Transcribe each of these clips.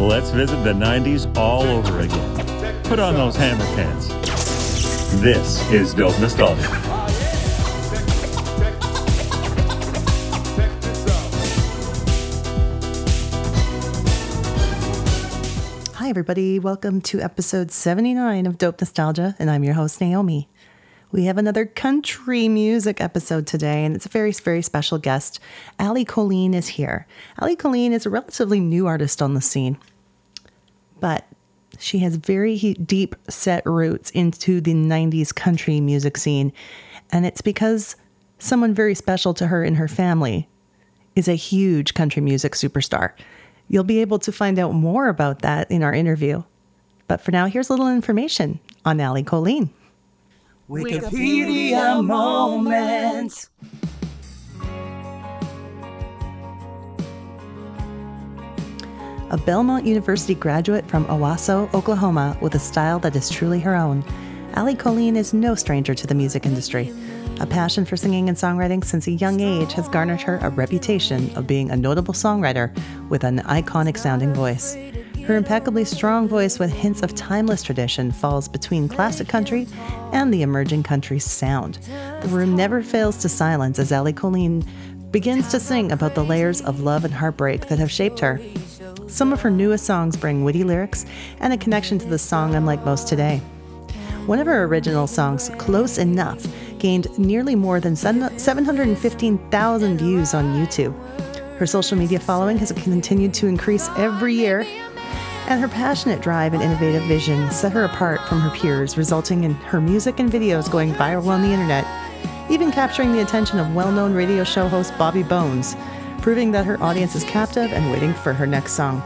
Let's visit the 90s all over again. Put on those hammer pants. This is Dope Nostalgia. Hi, everybody. Welcome to episode 79 of Dope Nostalgia, and I'm your host, Naomi. We have another country music episode today, and it's a very, very special guest. Ali Colleen is here. Ali Colleen is a relatively new artist on the scene, but she has very deep set roots into the 90s country music scene, and it's because someone very special to her in her family is a huge country music superstar. You'll be able to find out more about that in our interview. But for now, here's a little information on Ali Colleen. Wikipedia moment. A Belmont University graduate from Owasso, Oklahoma, with a style that is truly her own, Ali Colleen is no stranger to the music industry. A passion for singing and songwriting since a young age has garnered her a reputation of being a notable songwriter with an iconic sounding voice. Her impeccably strong voice with hints of timeless tradition falls between classic country and the emerging country sound. The room never fails to silence as Ali Colleen begins to sing about the layers of love and heartbreak that have shaped her. Some of her newest songs bring witty lyrics and a connection to the song unlike most today. One of her original songs, Close Enough, gained nearly more than 715,000 views on YouTube. Her social media following has continued to increase every year, and her passionate drive and innovative vision set her apart from her peers, resulting in her music and videos going viral on the internet, even capturing the attention of well known radio show host Bobby Bones, proving that her audience is captive and waiting for her next song.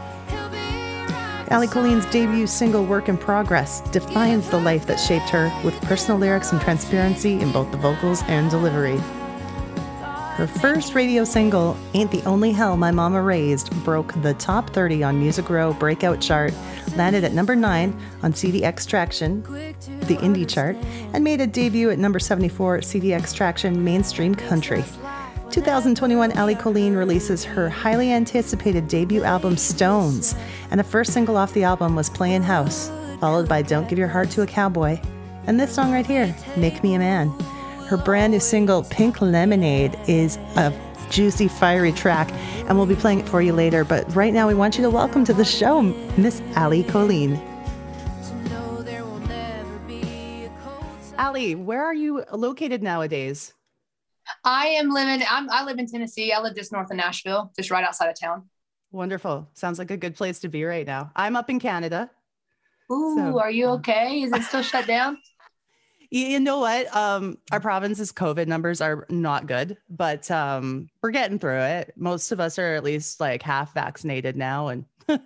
Ali Colleen's debut single, Work in Progress, defines the life that shaped her with personal lyrics and transparency in both the vocals and delivery. Her first radio single, Ain't the Only Hell My Mama Raised, broke the top 30 on Music Row Breakout Chart, landed at number 9 on CDX Traction, the indie chart, and made a debut at number 74 CDX Traction Mainstream Country. 2021, Ali Colleen releases her highly anticipated debut album Stones, and the first single off the album was Playin' House, followed by Don't Give Your Heart to a Cowboy, and this song right here, Make Me a Man. Her brand new single, Pink Lemonade, is a juicy, fiery track, and we'll be playing it for you later. But right now, we want you to welcome to the show Miss Ali Colleen. Ali, where are you located nowadays? I am living. I'm, I live in Tennessee. I live just north of Nashville, just right outside of town. Wonderful. Sounds like a good place to be right now. I'm up in Canada. Ooh, so. are you okay? Is it still shut down? You know what? Um, our province's COVID numbers are not good, but um, we're getting through it. Most of us are at least like half vaccinated now, and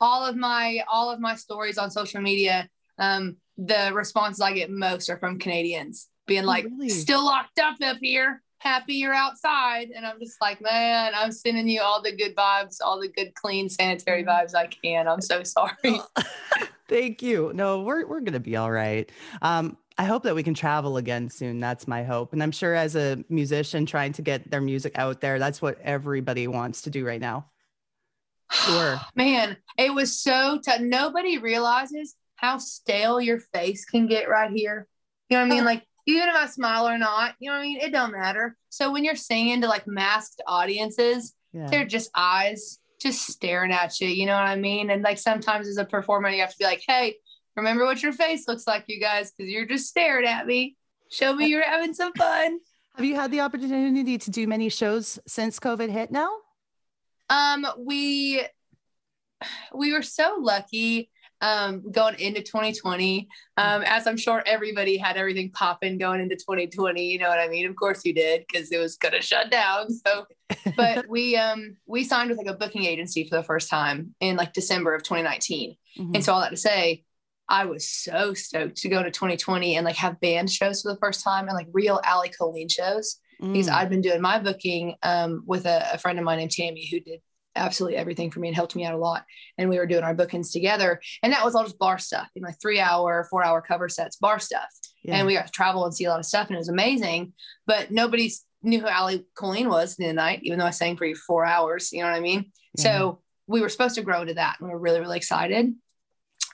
all of my all of my stories on social media, um, the responses I get most are from Canadians being oh, like, really? still locked up up here. Happy you're outside. And I'm just like, man, I'm sending you all the good vibes, all the good, clean, sanitary mm. vibes I can. I'm so sorry. Thank you. No, we're, we're going to be all right. Um, I hope that we can travel again soon. That's my hope. And I'm sure as a musician trying to get their music out there, that's what everybody wants to do right now. Sure. Man, it was so tough. Nobody realizes how stale your face can get right here. You know what I mean? Like even if I smile or not, you know what I mean? It don't matter. So when you're singing to like masked audiences, yeah. they're just eyes just staring at you, you know what I mean? And like sometimes as a performer, you have to be like, hey, remember what your face looks like, you guys, because you're just staring at me. Show me you're having some fun. Have you had the opportunity to do many shows since COVID hit now? Um, we we were so lucky um, going into 2020. Um, as I'm sure everybody had everything popping going into 2020. You know what I mean? Of course you did because it was gonna shut down. So, but we um we signed with like a booking agency for the first time in like December of 2019. Mm-hmm. And so all that to say, I was so stoked to go to 2020 and like have band shows for the first time and like real Ali Colleen shows. Mm. Because I'd been doing my booking um, with a, a friend of mine named Tammy who did absolutely everything for me and helped me out a lot. And we were doing our bookings together. And that was all just bar stuff, you know, three hour, four hour cover sets, bar stuff. Yeah. And we got to travel and see a lot of stuff. And it was amazing. But nobody knew who Ali Colleen was in the night, even though I sang for you four hours. You know what I mean? Yeah. So we were supposed to grow into that. And we are really, really excited.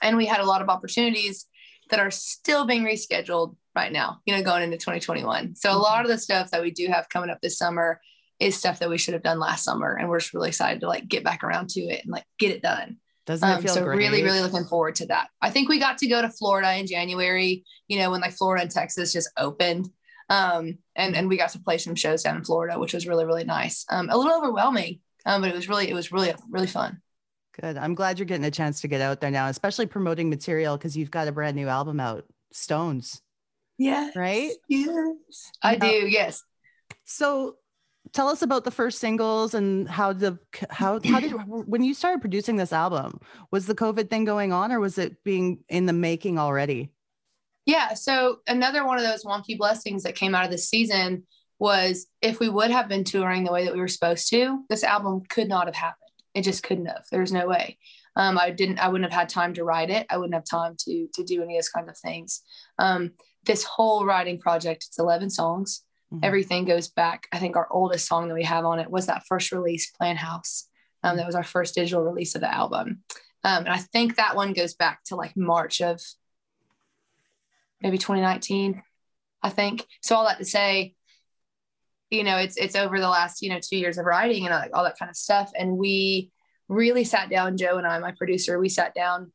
And we had a lot of opportunities that are still being rescheduled right now, you know, going into 2021. So a mm-hmm. lot of the stuff that we do have coming up this summer is stuff that we should have done last summer. And we're just really excited to like get back around to it and like get it done. Doesn't it um, feel so great? really, really looking forward to that. I think we got to go to Florida in January, you know, when like Florida and Texas just opened. Um, and, and we got to play some shows down in Florida, which was really, really nice. Um, a little overwhelming, um, but it was really, it was really, really fun. Good. I'm glad you're getting a chance to get out there now, especially promoting material because you've got a brand new album out, Stones. Yeah. Right? Yes. I do. Yes. So tell us about the first singles and how the how how did when you started producing this album was the covid thing going on or was it being in the making already? Yeah so another one of those wonky blessings that came out of this season was if we would have been touring the way that we were supposed to this album could not have happened. It just couldn't have. There's no way. Um, i didn't i wouldn't have had time to write it. I wouldn't have time to to do any of those kinds of things. Um, this whole writing project it's 11 songs Mm-hmm. Everything goes back. I think our oldest song that we have on it was that first release, Playin' House. Um, that was our first digital release of the album. Um, and I think that one goes back to like March of maybe 2019, I think. So all that to say, you know, it's it's over the last you know two years of writing and all, all that kind of stuff. And we really sat down, Joe and I, my producer, we sat down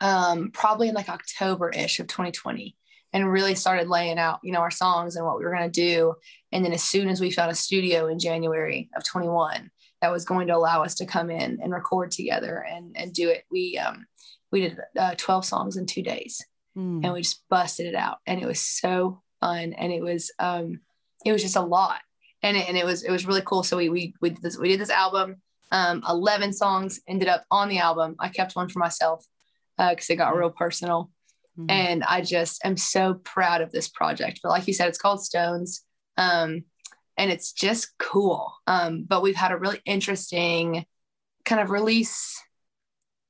um, probably in like October ish of 2020 and really started laying out, you know, our songs and what we were going to do. And then as soon as we found a studio in January of 21 that was going to allow us to come in and record together and, and do it, we, um, we did uh, 12 songs in two days mm. and we just busted it out. And it was so fun. And it was, um, it was just a lot. And it, and it was, it was really cool. So we, we, we did this, we did this album, um, 11 songs ended up on the album. I kept one for myself because uh, it got real personal. Mm-hmm. And I just am so proud of this project. But like you said, it's called Stones. Um, and it's just cool. Um, but we've had a really interesting kind of release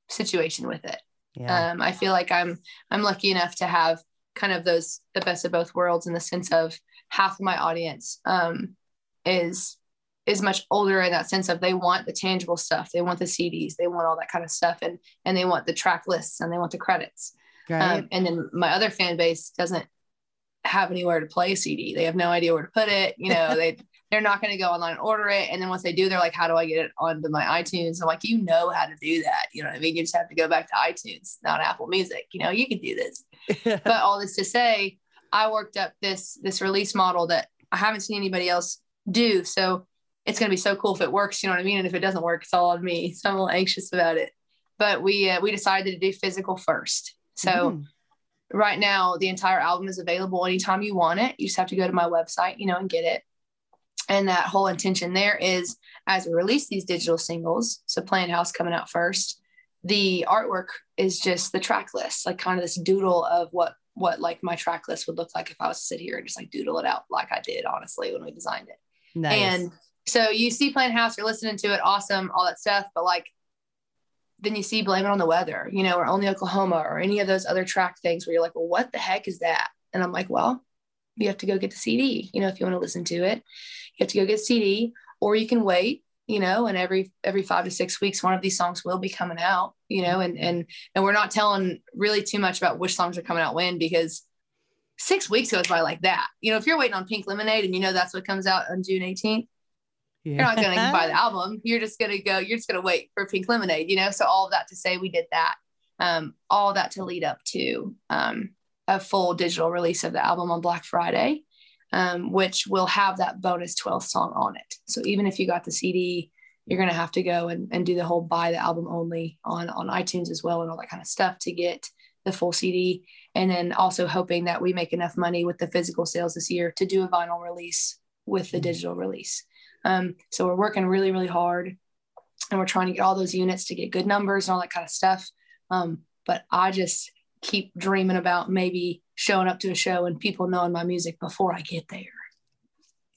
situation with it. Yeah. Um, I feel like I'm I'm lucky enough to have kind of those the best of both worlds in the sense of half of my audience um, is is much older in that sense of they want the tangible stuff, they want the CDs, they want all that kind of stuff, and and they want the track lists and they want the credits. Right. Um, and then my other fan base doesn't have anywhere to play CD. They have no idea where to put it. You know, they they're not going to go online and order it. And then once they do, they're like, "How do I get it onto my iTunes?" I'm like, "You know how to do that. You know what I mean? You just have to go back to iTunes, not Apple Music. You know, you can do this." but all this to say, I worked up this this release model that I haven't seen anybody else do. So it's going to be so cool if it works. You know what I mean? And if it doesn't work, it's all on me. So I'm a little anxious about it. But we uh, we decided to do physical first. So mm. right now, the entire album is available anytime you want it. You just have to go to my website, you know, and get it. And that whole intention there is as we release these digital singles, so Playin' House coming out first, the artwork is just the track list, like kind of this doodle of what what like my track list would look like if I was to sit here and just like doodle it out like I did honestly when we designed it. Nice. And so you see Playin' House, you're listening to it, awesome, all that stuff, but like then you see blame it on the weather, you know, or only Oklahoma or any of those other track things where you're like, well, what the heck is that? And I'm like, well, you have to go get the CD, you know, if you want to listen to it, you have to go get CD or you can wait, you know, and every, every five to six weeks, one of these songs will be coming out, you know, and, and, and we're not telling really too much about which songs are coming out when, because six weeks goes by like that. You know, if you're waiting on Pink Lemonade and you know that's what comes out on June 18th, yeah. You're not going to buy the album. You're just going to go, you're just going to wait for Pink Lemonade, you know? So all of that to say we did that. Um, all that to lead up to um, a full digital release of the album on Black Friday, um, which will have that bonus 12th song on it. So even if you got the CD, you're going to have to go and, and do the whole buy the album only on, on iTunes as well and all that kind of stuff to get the full CD. And then also hoping that we make enough money with the physical sales this year to do a vinyl release with the mm-hmm. digital release. Um, so we're working really, really hard and we're trying to get all those units to get good numbers and all that kind of stuff. Um, but I just keep dreaming about maybe showing up to a show and people knowing my music before I get there.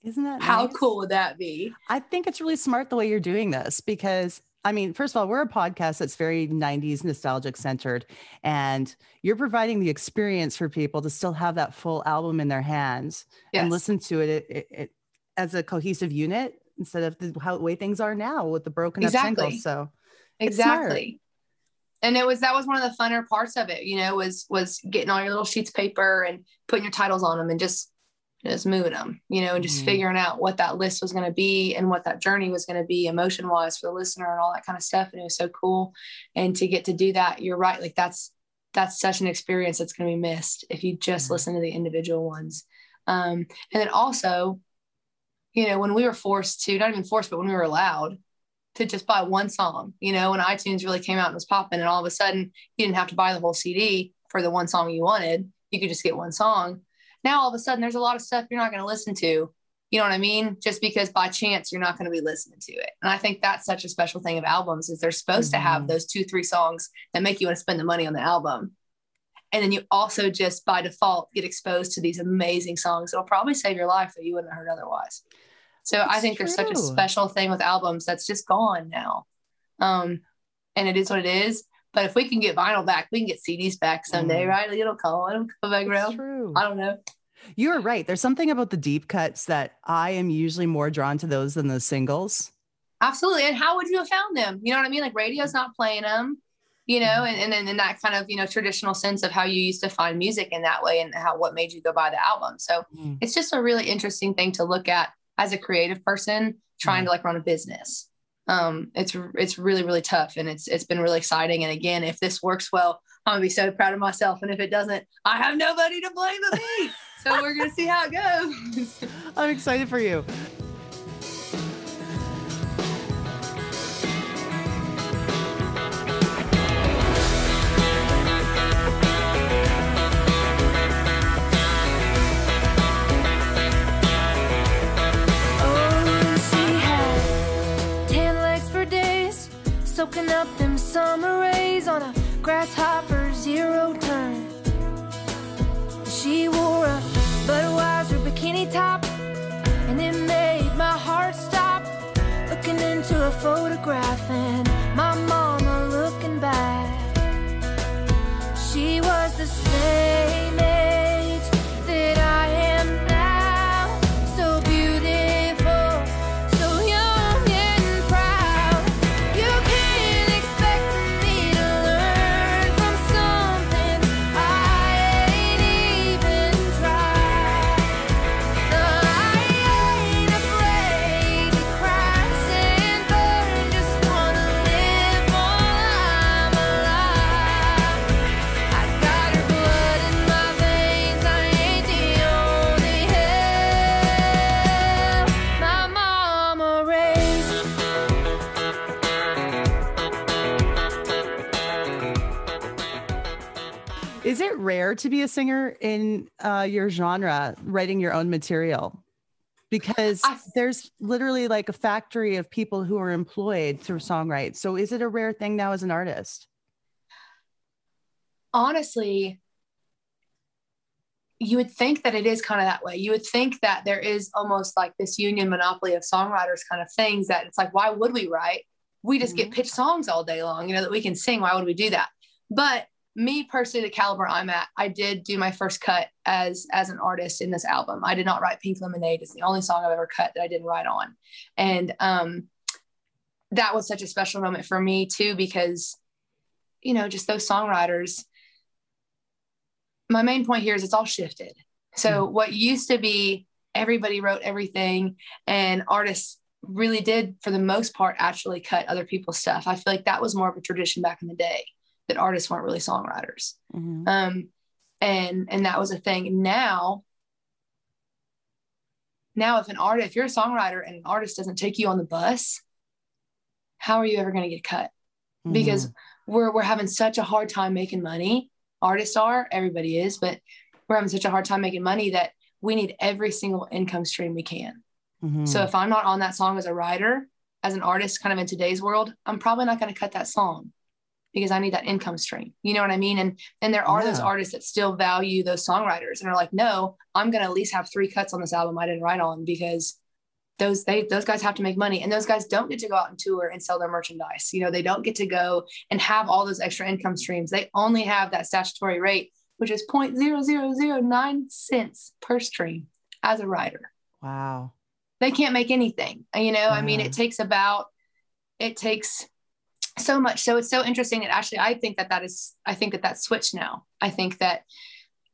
Isn't that how nice? cool would that be? I think it's really smart the way you're doing this because I mean, first of all, we're a podcast that's very 90s nostalgic centered, and you're providing the experience for people to still have that full album in their hands yes. and listen to it, it, it, as a cohesive unit instead of the how way things are now with the broken exactly. up singles. So exactly and it was that was one of the funner parts of it you know was was getting all your little sheets of paper and putting your titles on them and just just moving them you know and just mm-hmm. figuring out what that list was going to be and what that journey was going to be emotion wise for the listener and all that kind of stuff and it was so cool and to get to do that you're right like that's that's such an experience that's going to be missed if you just mm-hmm. listen to the individual ones um, and then also you know when we were forced to not even forced but when we were allowed to just buy one song, you know, when iTunes really came out and was popping, and all of a sudden you didn't have to buy the whole CD for the one song you wanted. You could just get one song. Now all of a sudden there's a lot of stuff you're not going to listen to. You know what I mean? Just because by chance you're not going to be listening to it. And I think that's such a special thing of albums is they're supposed mm-hmm. to have mm-hmm. those two, three songs that make you want to spend the money on the album. And then you also just by default get exposed to these amazing songs that'll probably save your life that you wouldn't have heard otherwise. So that's I think true. there's such a special thing with albums that's just gone now. Um, and it is what it is. But if we can get vinyl back, we can get CDs back someday, mm. right? It'll come, it'll come back around. True. I don't know. You're right. There's something about the deep cuts that I am usually more drawn to those than the singles. Absolutely. And how would you have found them? You know what I mean? Like radio's not playing them, you know, mm-hmm. and, and in that kind of, you know, traditional sense of how you used to find music in that way and how what made you go buy the album. So mm. it's just a really interesting thing to look at as a creative person trying mm. to like run a business. Um, it's it's really really tough, and it's it's been really exciting. And again, if this works well, I'm gonna be so proud of myself. And if it doesn't, I have nobody to blame but me. so we're gonna see how it goes. I'm excited for you. Soaking up them summer rays on a grasshopper zero turn. She wore a Budweiser bikini top, and it made my heart stop. Looking into a photograph and my mama looking back. She was the same rare to be a singer in uh, your genre, writing your own material? Because I, there's literally like a factory of people who are employed through songwrite. So is it a rare thing now as an artist? Honestly, you would think that it is kind of that way. You would think that there is almost like this union monopoly of songwriters kind of things that it's like, why would we write? We just mm-hmm. get pitched songs all day long, you know, that we can sing. Why would we do that? But me personally the caliber i'm at i did do my first cut as as an artist in this album. I did not write pink lemonade. It's the only song i've ever cut that i didn't write on. And um that was such a special moment for me too because you know just those songwriters my main point here is it's all shifted. So mm-hmm. what used to be everybody wrote everything and artists really did for the most part actually cut other people's stuff. I feel like that was more of a tradition back in the day that artists weren't really songwriters. Mm-hmm. Um, and and that was a thing. Now, now if an artist, if you're a songwriter and an artist doesn't take you on the bus, how are you ever going to get cut? Mm-hmm. Because we're we're having such a hard time making money. Artists are, everybody is, but we're having such a hard time making money that we need every single income stream we can. Mm-hmm. So if I'm not on that song as a writer, as an artist, kind of in today's world, I'm probably not going to cut that song because I need that income stream. You know what I mean? And and there are yeah. those artists that still value those songwriters and are like, no, I'm gonna at least have three cuts on this album I didn't write on because those they those guys have to make money and those guys don't get to go out and tour and sell their merchandise. You know, they don't get to go and have all those extra income streams. They only have that statutory rate, which is 0.0009 cents per stream as a writer. Wow. They can't make anything. You know, I mean, it takes about it takes so much. So it's so interesting. And actually, I think that that is, I think that that switched now. I think that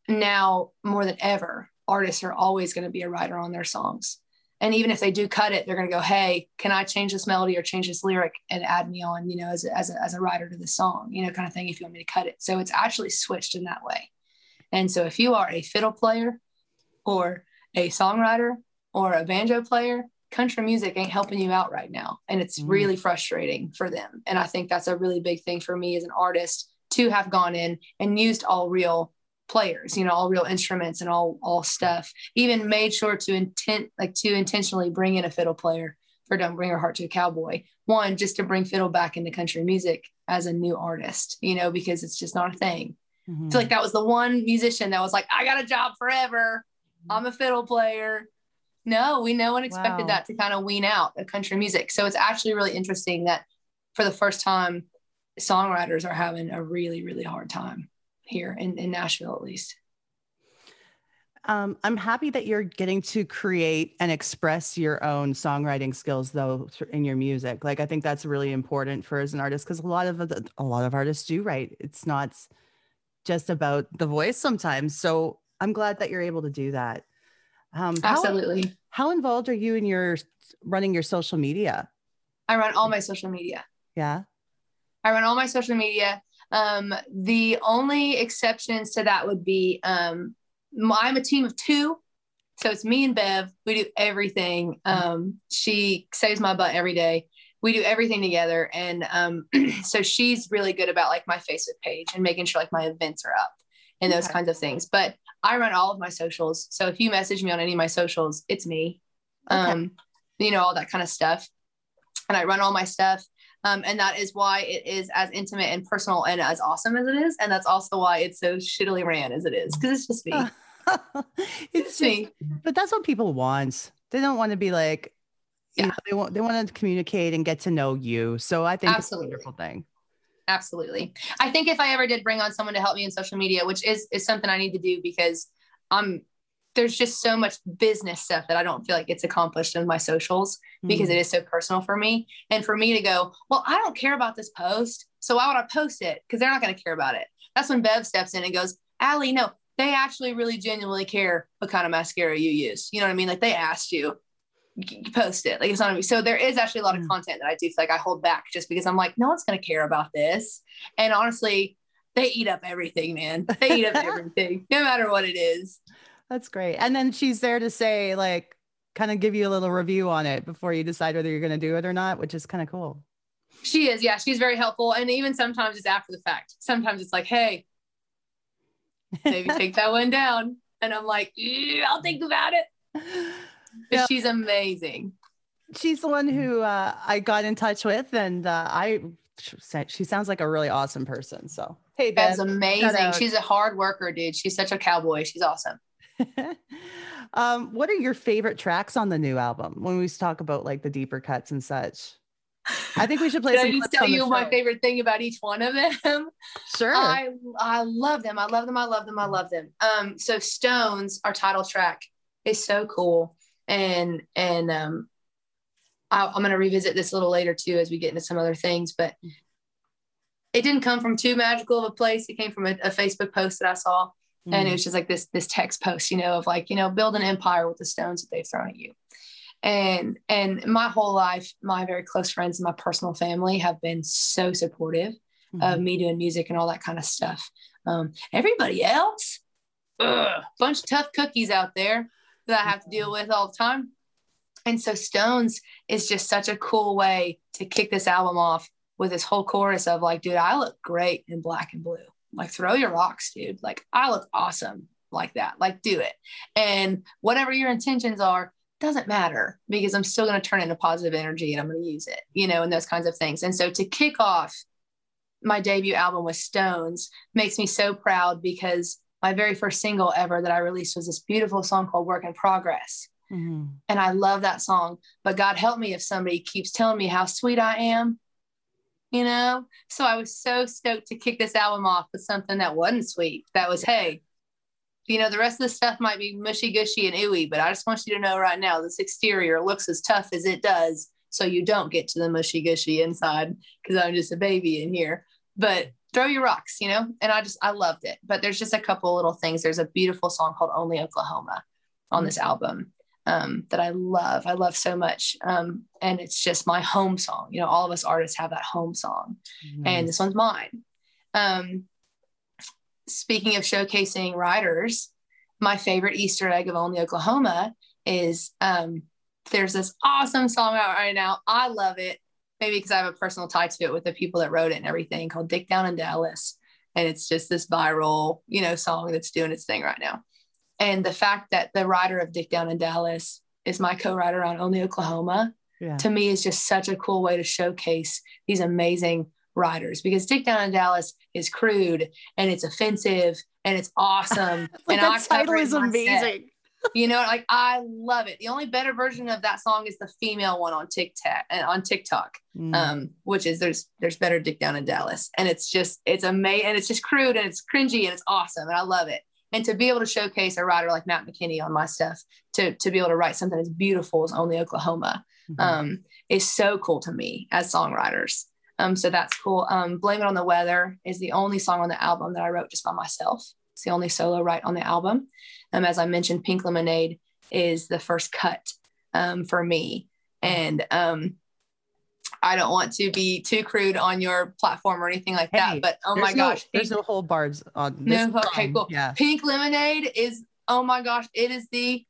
now more than ever, artists are always going to be a writer on their songs. And even if they do cut it, they're going to go, Hey, can I change this melody or change this lyric and add me on, you know, as a, as a, as a writer to the song, you know, kind of thing, if you want me to cut it. So it's actually switched in that way. And so if you are a fiddle player or a songwriter or a banjo player, country music ain't helping you out right now. And it's mm. really frustrating for them. And I think that's a really big thing for me as an artist to have gone in and used all real players, you know, all real instruments and all all stuff. Even made sure to intent like to intentionally bring in a fiddle player for Don't Bring Your Heart to a Cowboy. One, just to bring fiddle back into country music as a new artist, you know, because it's just not a thing. Mm-hmm. I feel like that was the one musician that was like, I got a job forever. I'm a fiddle player. No, we no one expected wow. that to kind of wean out a country music. So it's actually really interesting that for the first time, songwriters are having a really, really hard time here in, in Nashville, at least. Um, I'm happy that you're getting to create and express your own songwriting skills, though, in your music. Like, I think that's really important for as an artist because a lot of the, a lot of artists do write. It's not just about the voice sometimes. So I'm glad that you're able to do that. Um, Absolutely. How, how involved are you in your running your social media? I run all my social media. Yeah. I run all my social media. Um, the only exceptions to that would be um, I'm a team of two. So it's me and Bev. We do everything. Um, she saves my butt every day. We do everything together. And um, so she's really good about like my Facebook page and making sure like my events are up and those okay. kinds of things. But I run all of my socials. So if you message me on any of my socials, it's me. Okay. Um, you know, all that kind of stuff. And I run all my stuff. Um, and that is why it is as intimate and personal and as awesome as it is. And that's also why it's so shittily ran as it is, because it's just me. it's, it's just, me. But that's what people want. They don't want to be like, yeah. Know, they want they want to communicate and get to know you. So I think Absolutely. it's a wonderful thing. Absolutely. I think if I ever did bring on someone to help me in social media, which is is something I need to do because I'm there's just so much business stuff that I don't feel like it's accomplished in my socials mm-hmm. because it is so personal for me. And for me to go, well, I don't care about this post. So why would I post it? Because they're not going to care about it. That's when Bev steps in and goes, Allie, no, they actually really genuinely care what kind of mascara you use. You know what I mean? Like they asked you, you post it. Like it's not me. so there is actually a lot of content that I do feel like I hold back just because I'm like, no one's gonna care about this. And honestly, they eat up everything, man. They eat up everything, no matter what it is. That's great. And then she's there to say, like, kind of give you a little review on it before you decide whether you're going to do it or not, which is kind of cool. She is. Yeah. She's very helpful. And even sometimes it's after the fact. Sometimes it's like, hey, maybe take that one down. And I'm like, I'll think about it. Yeah. She's amazing. She's the one who uh, I got in touch with, and uh, I she sounds like a really awesome person. So hey, That's amazing. She's a hard worker, dude. She's such a cowboy. She's awesome. um, what are your favorite tracks on the new album when we talk about like the deeper cuts and such? I think we should play. Can I just tell you my favorite thing about each one of them? Sure. I I love them. I love them. I love them. I love them. Um, so Stones, our title track, is so cool, and and um, I, I'm gonna revisit this a little later too as we get into some other things, but it didn't come from too magical of a place. It came from a, a Facebook post that I saw Mm-hmm. And it was just like this this text post, you know, of like, you know, build an empire with the stones that they've thrown at you. And and my whole life, my very close friends and my personal family have been so supportive mm-hmm. of me doing music and all that kind of stuff. Um, everybody else, ugh, bunch of tough cookies out there that I have to deal with all the time. And so Stones is just such a cool way to kick this album off with this whole chorus of like, dude, I look great in black and blue. Like throw your rocks, dude. Like I look awesome like that. Like do it. And whatever your intentions are, doesn't matter because I'm still going to turn into positive energy and I'm going to use it, you know, and those kinds of things. And so to kick off my debut album with Stones makes me so proud because my very first single ever that I released was this beautiful song called Work in Progress. Mm-hmm. And I love that song. But God help me if somebody keeps telling me how sweet I am you know? So I was so stoked to kick this album off with something that wasn't sweet. That was, hey, you know, the rest of the stuff might be mushy gushy and ooey, but I just want you to know right now this exterior looks as tough as it does. so you don't get to the mushy gushy inside because I'm just a baby in here. But throw your rocks, you know? And I just, I loved it. But there's just a couple little things. There's a beautiful song called Only Oklahoma on this album um, that I love. I love so much. Um, and it's just my home song. You know, all of us artists have that home song. And this one's mine. Um, speaking of showcasing writers, my favorite Easter egg of Only Oklahoma is um, there's this awesome song out right now. I love it. Maybe because I have a personal tie to it with the people that wrote it and everything called Dick Down in Dallas. And it's just this viral, you know, song that's doing its thing right now. And the fact that the writer of Dick Down in Dallas is my co-writer on Only Oklahoma, yeah. to me is just such a cool way to showcase these amazing writers because Dick Down in Dallas is crude and it's offensive and it's awesome. like and that title is amazing. You know, like I love it. The only better version of that song is the female one on TikTok and uh, on TikTok, mm. um, which is there's there's better Dick Down in Dallas, and it's just it's amazing and it's just crude and it's cringy and it's awesome and I love it. And to be able to showcase a writer like Matt McKinney on my stuff, to to be able to write something as beautiful as Only Oklahoma, mm-hmm. um, is so cool to me as songwriters. Um, so that's cool. Um, Blame It on the Weather is the only song on the album that I wrote just by myself. It's the only solo write on the album. Um, as I mentioned, Pink Lemonade is the first cut um, for me. And um, I don't want to be too crude on your platform or anything like hey, that, but oh my no, gosh. Pink, there's no hold bars on this. No, okay, cool. Yeah. Pink Lemonade is, oh my gosh, it is the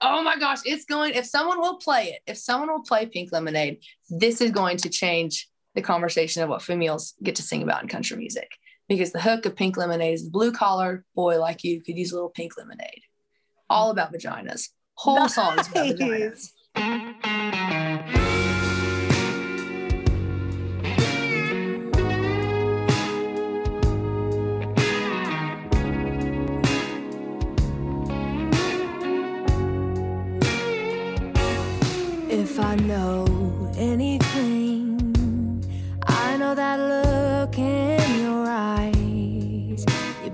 oh my gosh, it's going. If someone will play it, if someone will play Pink Lemonade, this is going to change the conversation of what females get to sing about in country music. Because the hook of Pink Lemonade is the blue collar boy like you could use a little pink lemonade. All about vaginas. Whole nice. songs about vaginas. If I know anything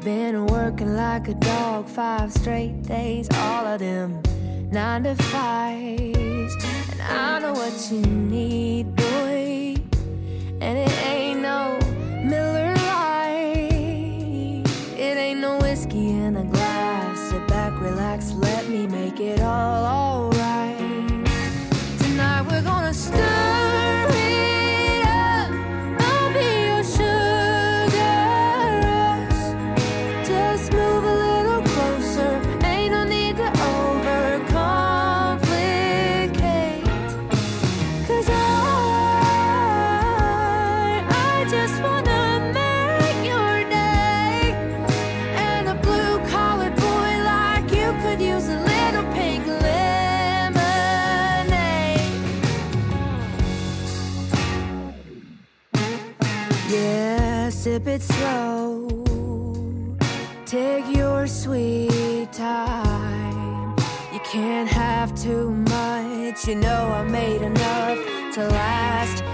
been working like a dog five straight days, all of them nine to fives. And I know what you need, boy. And it ain't no Miller Lite. It ain't no whiskey in a glass. Sit back, relax, let me make it all alright. Can't have too much. You know I made enough to last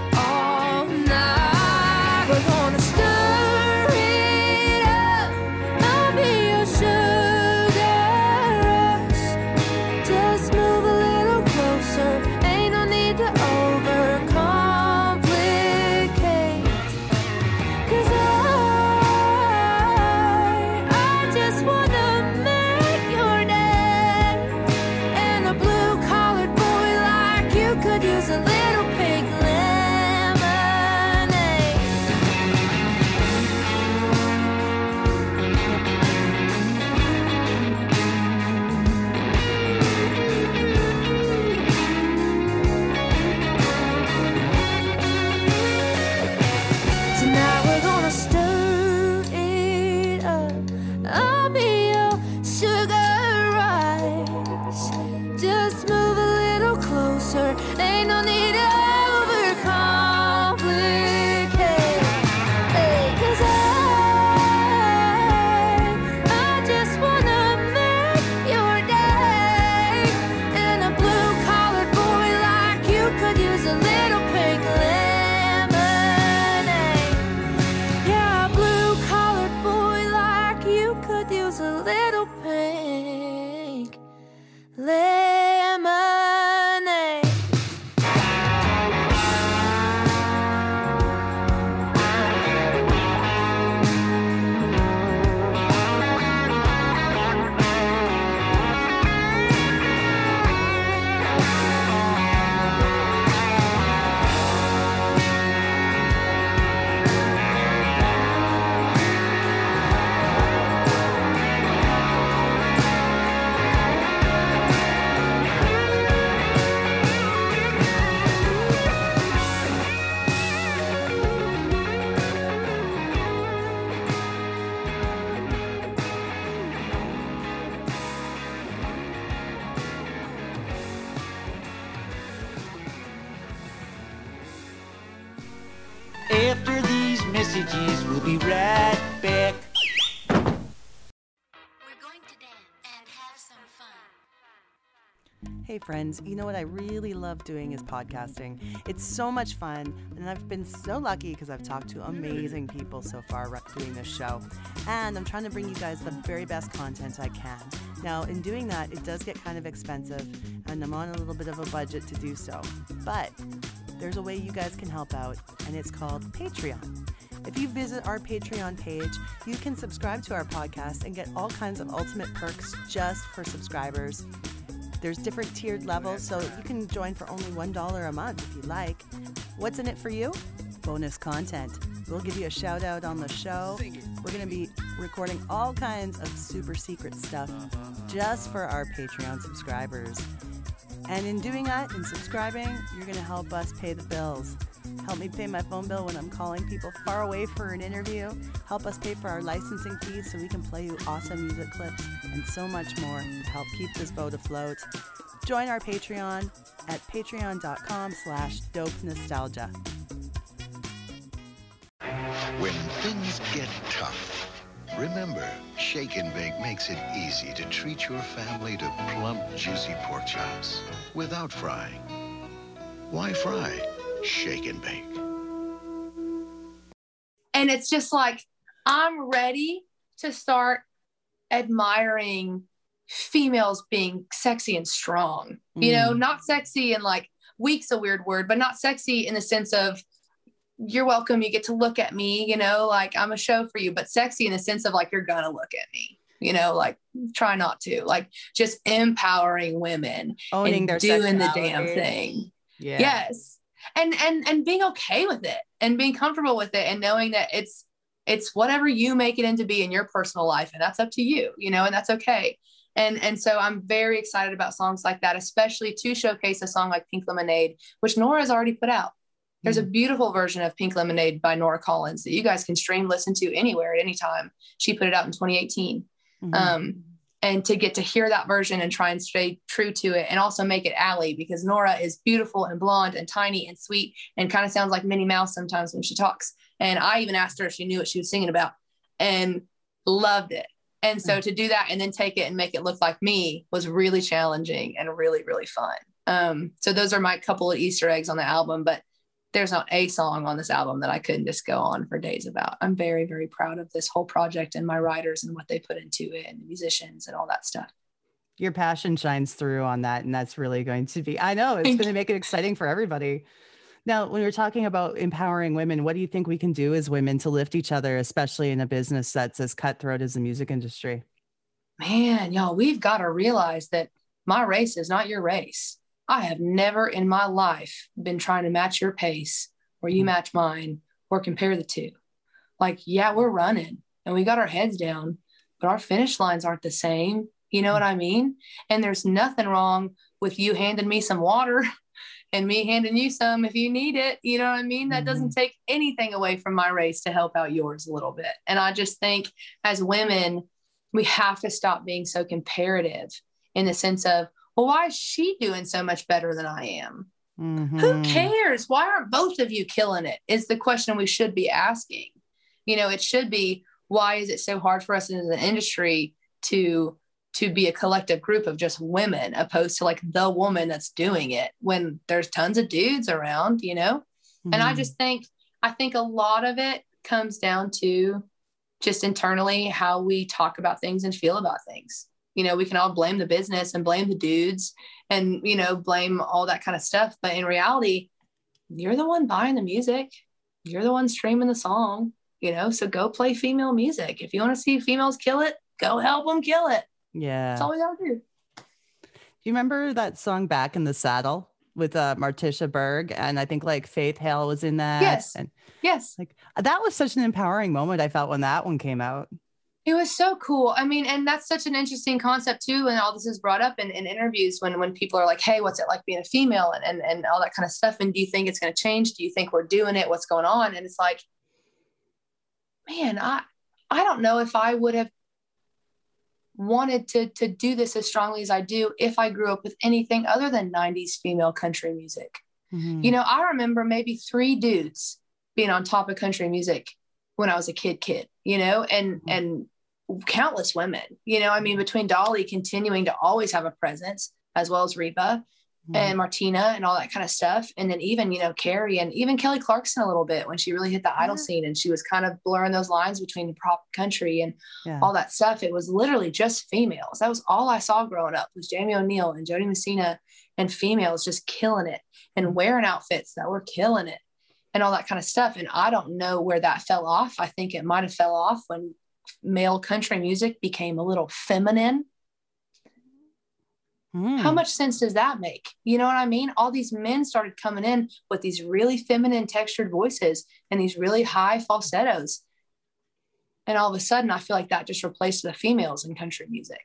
Friends, you know what I really love doing is podcasting. It's so much fun, and I've been so lucky because I've talked to amazing people so far doing this show. And I'm trying to bring you guys the very best content I can. Now, in doing that, it does get kind of expensive, and I'm on a little bit of a budget to do so. But there's a way you guys can help out, and it's called Patreon. If you visit our Patreon page, you can subscribe to our podcast and get all kinds of ultimate perks just for subscribers. There's different tiered levels, so you can join for only $1 a month if you like. What's in it for you? Bonus content. We'll give you a shout out on the show. We're going to be recording all kinds of super secret stuff just for our Patreon subscribers. And in doing that, in subscribing, you're going to help us pay the bills. Help me pay my phone bill when I'm calling people far away for an interview. Help us pay for our licensing fees so we can play you awesome music clips and so much more to help keep this boat afloat. Join our Patreon at patreon.com slash dope nostalgia. When things get tough, remember, Shake and Bake makes it easy to treat your family to plump, juicy pork chops without frying. Why fry? Shake and Bake. and it's just like i'm ready to start admiring females being sexy and strong you know mm. not sexy and like weak's a weird word but not sexy in the sense of you're welcome you get to look at me you know like i'm a show for you but sexy in the sense of like you're gonna look at me you know like try not to like just empowering women Owning and their doing the damn thing. Yeah. yes. And and and being okay with it and being comfortable with it and knowing that it's it's whatever you make it into be in your personal life and that's up to you you know and that's okay. And and so i'm very excited about songs like that especially to showcase a song like pink lemonade which nora's already put out. There's a beautiful version of pink lemonade by nora collins that you guys can stream listen to anywhere at any time. She put it out in 2018 Mhm. um, and to get to hear that version and try and stay true to it and also make it Allie because Nora is beautiful and blonde and tiny and sweet and kind of sounds like Minnie Mouse sometimes when she talks. And I even asked her if she knew what she was singing about and loved it. And so to do that and then take it and make it look like me was really challenging and really, really fun. Um, so those are my couple of Easter eggs on the album, but there's not a song on this album that I couldn't just go on for days about. I'm very, very proud of this whole project and my writers and what they put into it and the musicians and all that stuff. Your passion shines through on that, and that's really going to be, I know, it's going to make it exciting for everybody. Now, when we're talking about empowering women, what do you think we can do as women to lift each other, especially in a business that's as cutthroat as the music industry? Man, y'all, we've got to realize that my race is not your race. I have never in my life been trying to match your pace or you mm-hmm. match mine or compare the two. Like, yeah, we're running and we got our heads down, but our finish lines aren't the same. You know what mm-hmm. I mean? And there's nothing wrong with you handing me some water and me handing you some if you need it. You know what I mean? That doesn't take anything away from my race to help out yours a little bit. And I just think as women, we have to stop being so comparative in the sense of, well, why is she doing so much better than I am? Who Mhm. cares? Why aren't both of you killing it? Is the question we should be asking. You know, it should be why is it so hard for us in the industry to to be a collective group of just women opposed to like the woman that's doing it when there's tons of dudes around, you know? And I Mhm. just think I think a lot of it comes down to just internally how we talk about things and feel about things. You know, we can all blame the business and blame the dudes and you know, blame all that kind of stuff, but in reality, you're the one buying the music. You're the one streaming the song, you know? So go play female music. If you want to see females kill it, go help them kill it. Yeah. That's all we got to do. Do you remember that song Back in the Saddle with uh, Matraca Berg? And I think like Faith Hill was in that. Yes. And Yes. like that was such an empowering moment I felt when that one came out. It was so cool. I mean, and that's such an interesting concept too. And all this is brought up in, in interviews when when people are like, "Hey, what's it like being a female?" and and, and all that kind of stuff. And do you think it's going to change? Do you think we're doing it? What's going on? And it's like, man, I I don't know if I would have wanted to to do this as strongly as I do if I grew up with anything other than 90s female country music. Mhm. You know, I remember maybe three dudes being on top of country music when I was a kid, kid, you know, and, Mhm. and countless women, you know, I mean, between Dolly continuing to always have a presence as well as Reba Mhm. and Martina and all that kind of stuff. And then even, you know, Carrie and even Kelly Clarkson a little bit when she really hit the idol Yeah. scene and she was kind of blurring those lines between the pop country and yeah. all that stuff. It was literally just females. That was all I saw growing up was Jamie O'Neal and Jo Dee Messina and females just killing it and wearing outfits that were killing it and all that kind of stuff. And I don't know where that fell off. I think it might have fell off when male country music became a little feminine. Mm. How much sense does that make? You know what I mean? All these men started coming in with these really feminine textured voices and these really high falsettos. And all of a sudden, I feel like that just replaced the females in country music.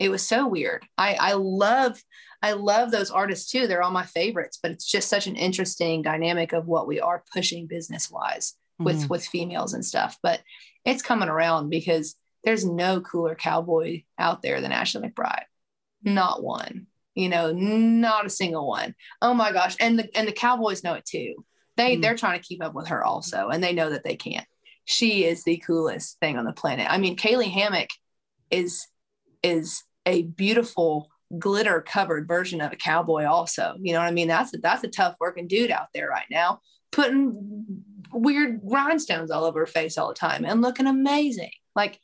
It was so weird. I, I love, I love those artists too. They're all my favorites, but it's just such an interesting dynamic of what we are pushing business wise with Mhm. with females and stuff. But it's coming around because there's no cooler cowboy out there than Ashley McBryde. Not one. You know, not a single one. Oh my gosh. And the and the Cowboys know it too. They Mm. they're trying to keep up with her also, and they know that they can't. She is the coolest thing on the planet. I mean, Kaylee Hammack is is a beautiful glitter covered version of a cowboy also you know what i mean that's a, that's a tough working dude out there right now putting weird rhinestones all over her face all the time and looking amazing like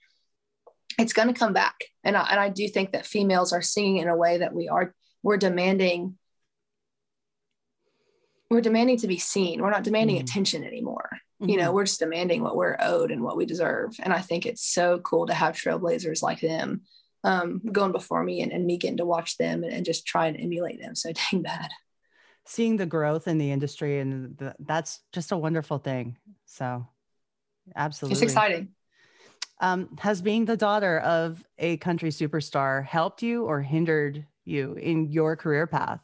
it's going to come back and I, and I do think that females are singing in a way that we are we're demanding we're demanding to be seen we're not demanding Mhm. attention anymore you Mm-hmm. know we're just demanding what we're owed and what we deserve and i think it's so cool to have trailblazers like them um, going before me and, and me getting to watch them and, and just try and emulate them so dang bad seeing the growth in the industry and the, that's just a wonderful thing. So absolutely. it's exciting Um, has being the daughter of a country superstar helped you or hindered you in your career path?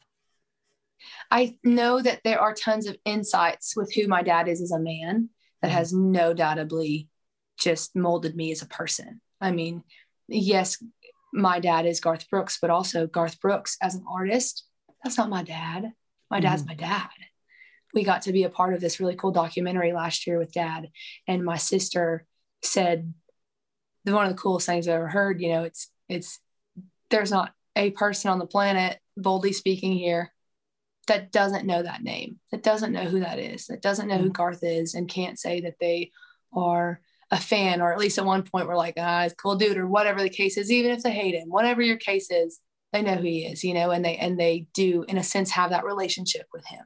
I know that there are tons of insights with who my dad is as a man that Mhm. has no doubtably just molded me as a person. I mean, yes, my dad is Garth Brooks, but also Garth Brooks as an artist, that's not my dad. My dad's my dad. We got to be a part of this really cool documentary last year with dad. And my sister said, one of the coolest things I've ever heard, you know, it's, it's, there's not a person on the planet, boldly speaking here, that doesn't know that name, that doesn't know who that is, that doesn't know who Garth is, and can't say that they are a fan, or at least at one point we're like, ah, a cool dude, or whatever the case is, even if they hate him, whatever your case is, they know who he is, you know, and they and they do, in a sense, have that relationship with him.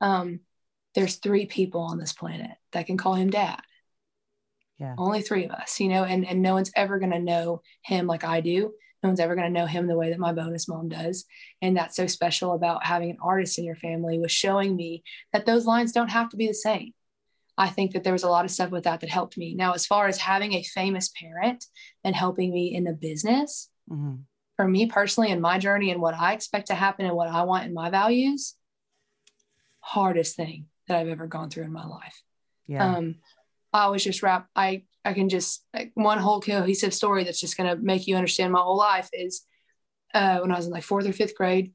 Um, there's three people on this planet that can call him dad. Yeah. Only three of us, you know, and and no one's ever gonna know him like I do. No one's ever going to know him the way that my bonus mom does. And that's so special about having an artist in your family was showing me that those lines don't have to be the same. I think that there was a lot of stuff with that that helped me. Now, as far as having a famous parent and helping me in the business, Mhm. for me personally, in my journey and what I expect to happen and what I want in my values, hardest thing that I've ever gone through in my life. Yeah. Um, I was just wrap. I I can just like one whole cohesive story that's just gonna make you understand my whole life is uh, when I was in like fourth or fifth grade.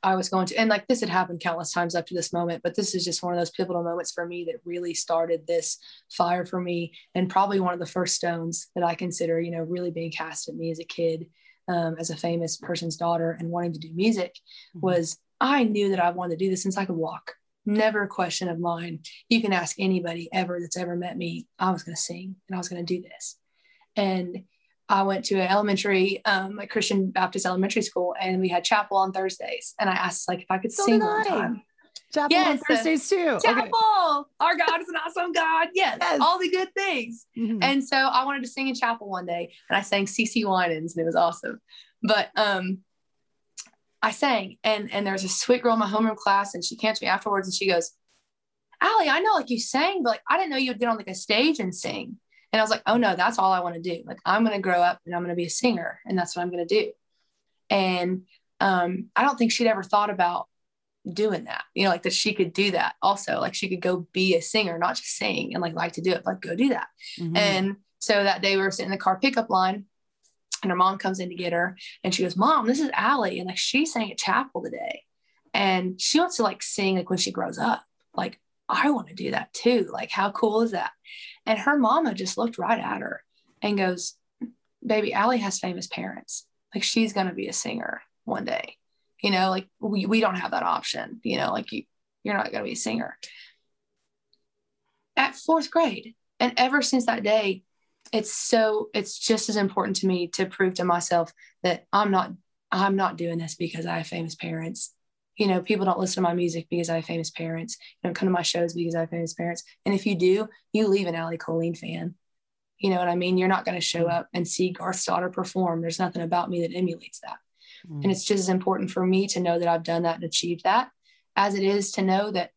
I was going to, and like this had happened countless times up to this moment, but this is just one of those pivotal moments for me that really started this fire for me, and probably one of the first stones that I consider, you know, really being cast at me as a kid, um, as a famous person's daughter, and wanting to do music Mhm. was I knew that I wanted to do this since I could walk. Never a question of mine. You can ask anybody ever that's ever met me. I was going to sing and I was going to do this. And I went to an elementary, um, a Christian Baptist elementary school, and we had chapel on Thursdays. And I asked like if I could So sing one time. Chapel on yes, uh, Thursdays too. Okay. Chapel, our God is an awesome God. Yes, Yes. all the good things. Mhm. And so I wanted to sing in chapel one day and I sang CeCe Winans and it was awesome. But um I sang and and there was a sweet girl in my homeroom class and she came to me afterwards and she goes, Allie, I know like you sang, but like I didn't know you'd get on like a stage and sing. And I was like, oh no, that's all I want to do. Like I'm gonna grow up and I'm gonna be a singer and that's what I'm gonna do. And um I don't think she'd ever thought about doing that, you know, like that she could do that also. Like she could go be a singer, not just sing and like like to do it, like go do that. Mhm. And so that day we were sitting in the car pickup line and her mom comes in to get her and she goes, Mom, this is Allie. And like she sang at chapel today. And she wants to like sing like when she grows up, like I want to do that too. Like, how cool is that? And her mama just looked right at her and goes, Baby, Allie has famous parents. Like, she's going to be a singer one day. You know, like we, we don't have that option. You know, like you, you're not going to be a singer. At fourth grade. And ever since that day, it's so it's just as important to me to prove to myself that I'm not I'm not doing this because I have famous parents. You know, people don't listen to my music because I have famous parents. You don't come to my shows because I have famous parents. And if you do, you leave an Allie Colleen fan. You know what I mean? You're not going to show up and see Garth's daughter perform. There's nothing about me that emulates that. Mm. And it's just as important for me to know that I've done that and achieved that as it is to know that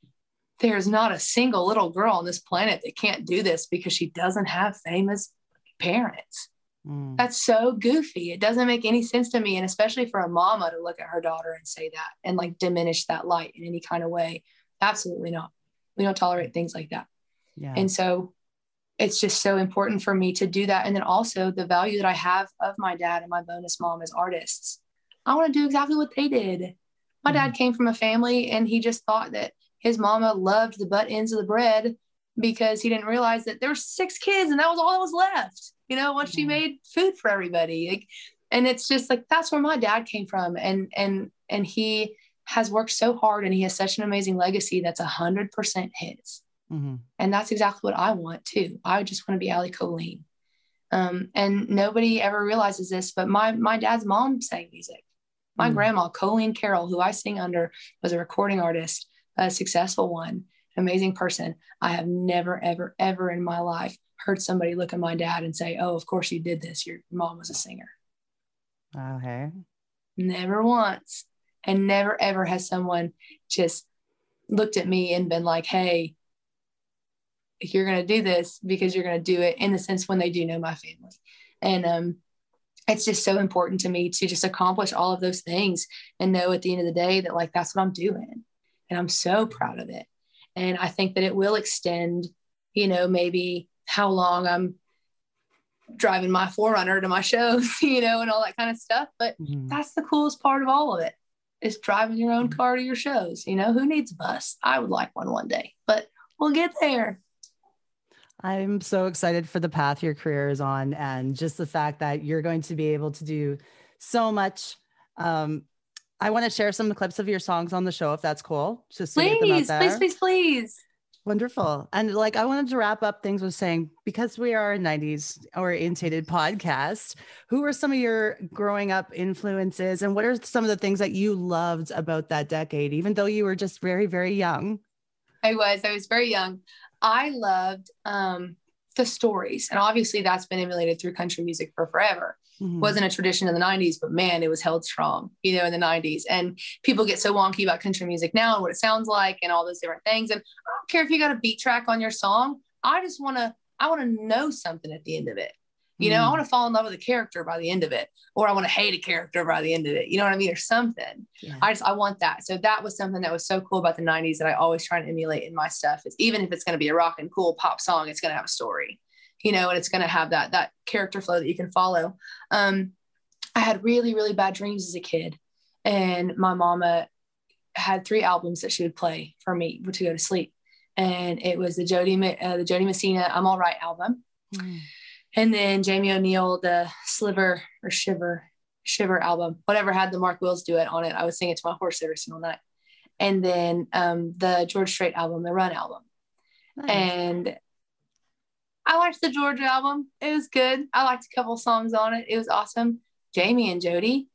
there's not a single little girl on this planet that can't do this because she doesn't have famous parents. Mm. That's so goofy. It doesn't make any sense to me. And especially for a mama to look at her daughter and say that and like diminish that light in any kind of way. Absolutely not. We don't tolerate things like that. Yeah. And so it's just so important for me to do that. And then also the value that I have of my dad and my bonus mom as artists. I want to do exactly what they did. My mm. dad came from a family and he just thought that his mama loved the butt ends of the bread because he didn't realize that there were six kids and that was all that was left you know once she mm-hmm. made food for everybody like and it's just like that's where my dad came from and and and he has worked so hard and he has such an amazing legacy that's a hundred percent his mm-hmm. and that's exactly what i want too i just want to be Allie Colleen um, and nobody ever realizes this but my my dad's mom sang music my mm-hmm. grandma colleen carroll who i sing under was a recording artist a successful one amazing person. I have never, ever, ever in my life heard somebody look at my dad and say, Oh, of course you did this. Your mom was a singer. Okay. Never once. And never, ever has someone just looked at me and been like, Hey, you're going to do this because you're going to do it in the sense when they do know my family. And, um, it's just so important to me to just accomplish all of those things and know at the end of the day that like that's what I'm doing. And I'm so proud of it. And I think that it will extend, you know, maybe how long I'm driving my 4Runner to my shows, you know, and all that kind of stuff. But mm-hmm. that's the coolest part of all of it is driving your own mm-hmm. car to your shows. You know, who needs a bus? I would like one one day, but we'll get there. I'm so excited for the path your career is on and just the fact that you're going to be able to do so much um, I want to share some clips of your songs on the show if that's cool. Just please, please, please, please. Wonderful. And like I wanted to wrap up things with saying because we are a 90s orientated podcast, who were some of your growing up influences and what are some of the things that you loved about that decade, even though you were just very, very young? I was. I was very young. I loved um the stories. And obviously that's been emulated through country music for forever. Mm-hmm. Wasn't a tradition in the 90s, but man, it was held strong, you know, in the 90s. And people get so wonky about country music now and what it sounds like and all those different things. And I don't care if you got a beat track on your song. I just want to, I want to know something at the end of it. You know, mm. I want to fall in love with a character by the end of it, or I want to hate a character by the end of it. You know what I mean? Or something. Yeah. I just I want that. So that was something that was so cool about the 90s that I always try to emulate in my stuff. Is even if it's going to be a rock and cool pop song, it's going to have a story you know, and it's going to have that that character flow that you can follow. Um, I had really really bad dreams as a kid, and my mama had three albums that she would play for me to go to sleep, and it was the Jo Dee uh, the Jo Dee Messina "I'm All Right" album, mm. and then Jamie O'Neal the Sliver or Shiver Shiver album, whatever had the Mark Wills do it on it. I would sing it to my horse every single night, and then um, the George Strait album, the Run album, nice. and I liked the Georgia album. It was good. I liked a couple songs on it. It was awesome. Jamie and Jo Dee,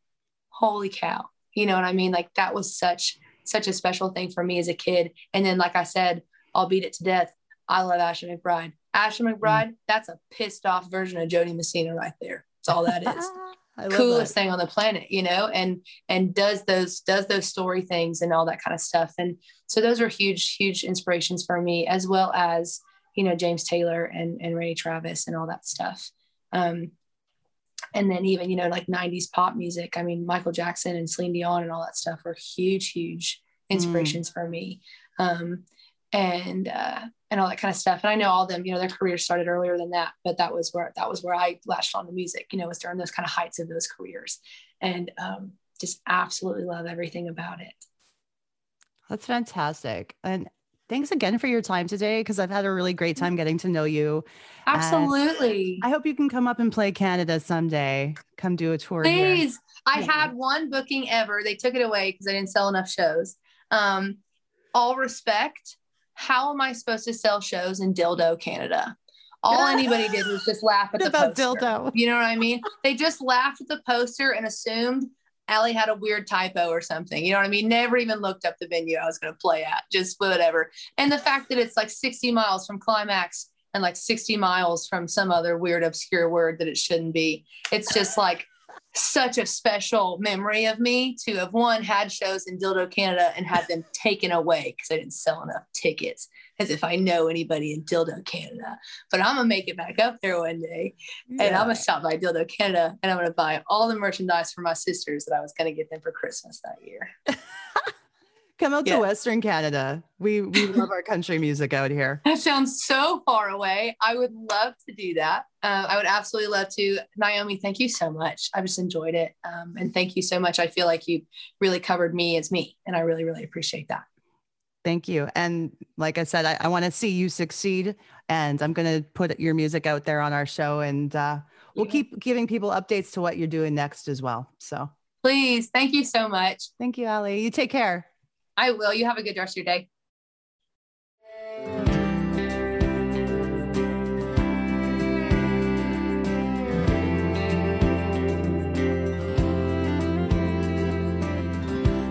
holy cow. You know what I mean? Like that was such such a special thing for me as a kid. And then, like I said, I'll beat it to death. I love Ashley McBryde. Ashley McBryde, mm. that's a pissed off version of Jo Dee Messina right there. That's all that is. coolest that. thing on the planet, you know, and and does those does those story things and all that kind of stuff. And so those are huge, huge inspirations for me, as well as you know James Taylor and and Randy Travis and all that stuff. Um, and then even you know like 90s pop music. I mean Michael Jackson and Celine Dion and all that stuff were huge, huge inspirations mm. for me. Um, and uh, and all that kind of stuff. And I know all them, you know, their careers started earlier than that, but that was where that was where I latched on to music. You know, was during those kind of heights of those careers, and um, just absolutely love everything about it. That's fantastic. And thanks again for your time today because I've had a really great time getting to know you. And Absolutely. I hope you can come up and play Canada someday. Come do a tour. here. Please. I Yeah. had one booking ever. They took it away because I didn't sell enough shows. Um, all respect. How am I supposed to sell shows in Dildo, Canada? All anybody did was just laugh at the about poster. dildo? You know what I mean? They just laughed at the poster and assumed Allie had a weird typo or something. You know what I mean? Never even looked up the venue I was going to play at, just whatever. And the fact that it's like 60 miles from Climax and like 60 miles from some other weird, obscure word that it shouldn't be. It's just like such a special memory of me to have one had shows in Dildo Canada and had them taken away because I didn't sell enough tickets, as if I know anybody in Dildo Canada. But I'm gonna make it back up there one day and I'm gonna stop by Dildo Canada and I'm gonna buy all the merchandise for my sisters that I was gonna get them for Christmas that year. Come out Yeah. to Western Canada. We we love our country music out here. That sounds so far away. I would love to do that. Uh, I would absolutely love to. Naomi, thank you so much. I just enjoyed it. Um, and thank you so much. I feel like you really covered me as me. And I really, really appreciate that. Thank you. And like I said, I, I want to see you succeed. And I'm going to put your music out there on our show. And uh, we'll Yeah. keep giving people updates to what you're doing next as well. So Please, thank you so much. thank you, Allie. You take care. I will. You have a good rest of your day.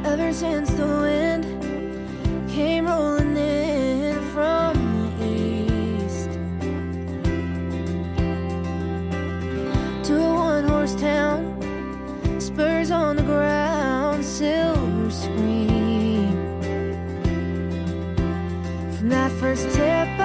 Ever since the first tip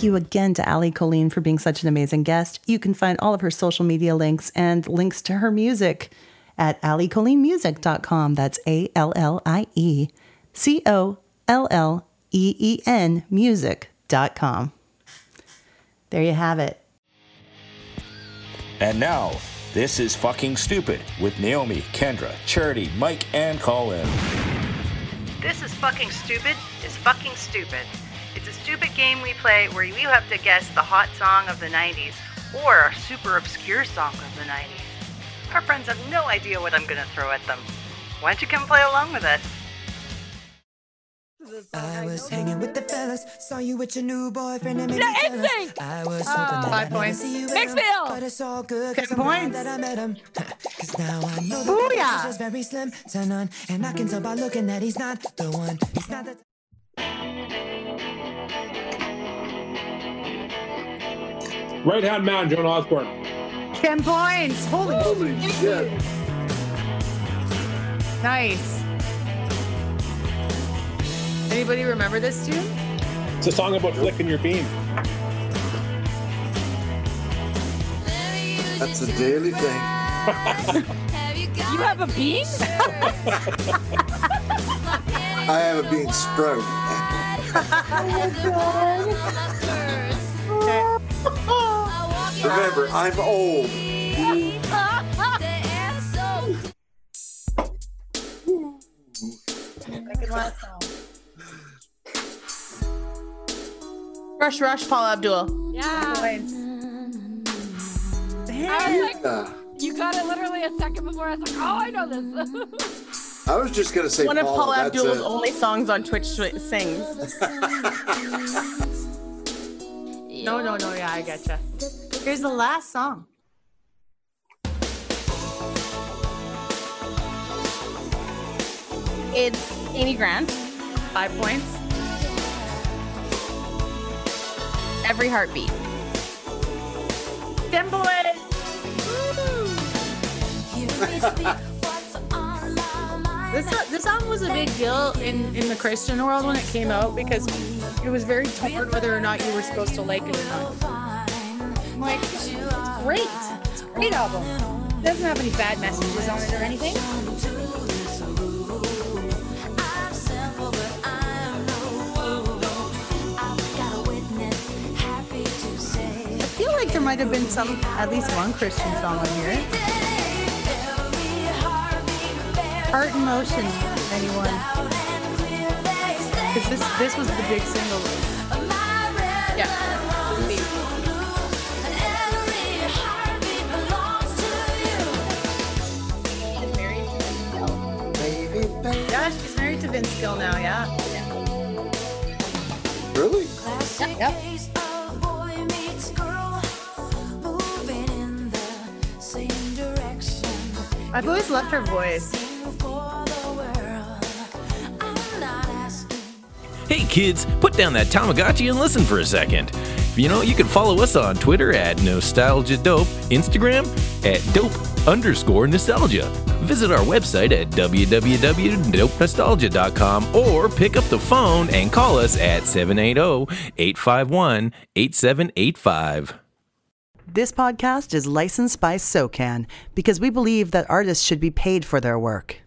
Thank you again to Allie Colleen for being such an amazing guest. You can find all of her social media links and links to her music at alliecolleenmusic.com. That's A L L I E C O L L E E N music.com. There you have it. And now, this is Fucking Stupid with Naomi, Kendra, Charity, Mike, and Colin. This is fucking stupid. Is fucking stupid. It's a stupid game we play where you have to guess the hot song of the 90s or a super obscure song of the 90s. Our friends have no idea what I'm going to throw at them. Why don't you come play along with us? I was hanging with the fellas, saw you with your new boyfriend and made me jealous. I was hoping that Five I'd never points. see you with Mixed him, bill. but it's all good 'cause Ten I'm glad points. that I met him. Cause now I know the Booyah. potential's just very slim to none, and I can tell by looking that he's not the one. He's not the Right hand man, Joan Osborne. 10 points. Holy, Holy shit. nice. Anybody remember this tune? It's a song about flicking your bean. That's a daily thing. You have a bean? I have a bean sprout. Oh Remember, I'm old. Rush, rush, Paula Abdul. Yeah. Points. I was like, you got it literally a second before. I was like, oh, I know this. I was just gonna say One of Paul, Paul that's Abdul's a- only songs on Twitch swi- sings. no, no, no. Yeah, I getcha. Here's the last song. It's Amy Grant. Five points. Every heartbeat. Ten boys. This, this song was a big deal in, in the Christian world when it came out because it was very torn whether or not you were supposed to like it or not. Like, it's great. It's great album. It doesn't have any bad messages on it or anything. I feel like there might have been some, at least one Christian song on here. Heart in Motion, anyone? Because this, this was the big single. She's married to Vince Gill now, yeah. Really? Yep. I've always loved her voice. Hey kids, put down that Tamagotchi and listen for a second. You know, you can follow us on Twitter at Nostalgia Dope, Instagram at Dope underscore Nostalgia. Visit our website at www.dopenostalgia.com or pick up the phone and call us at 780 851 8785. This podcast is licensed by SOCAN because we believe that artists should be paid for their work.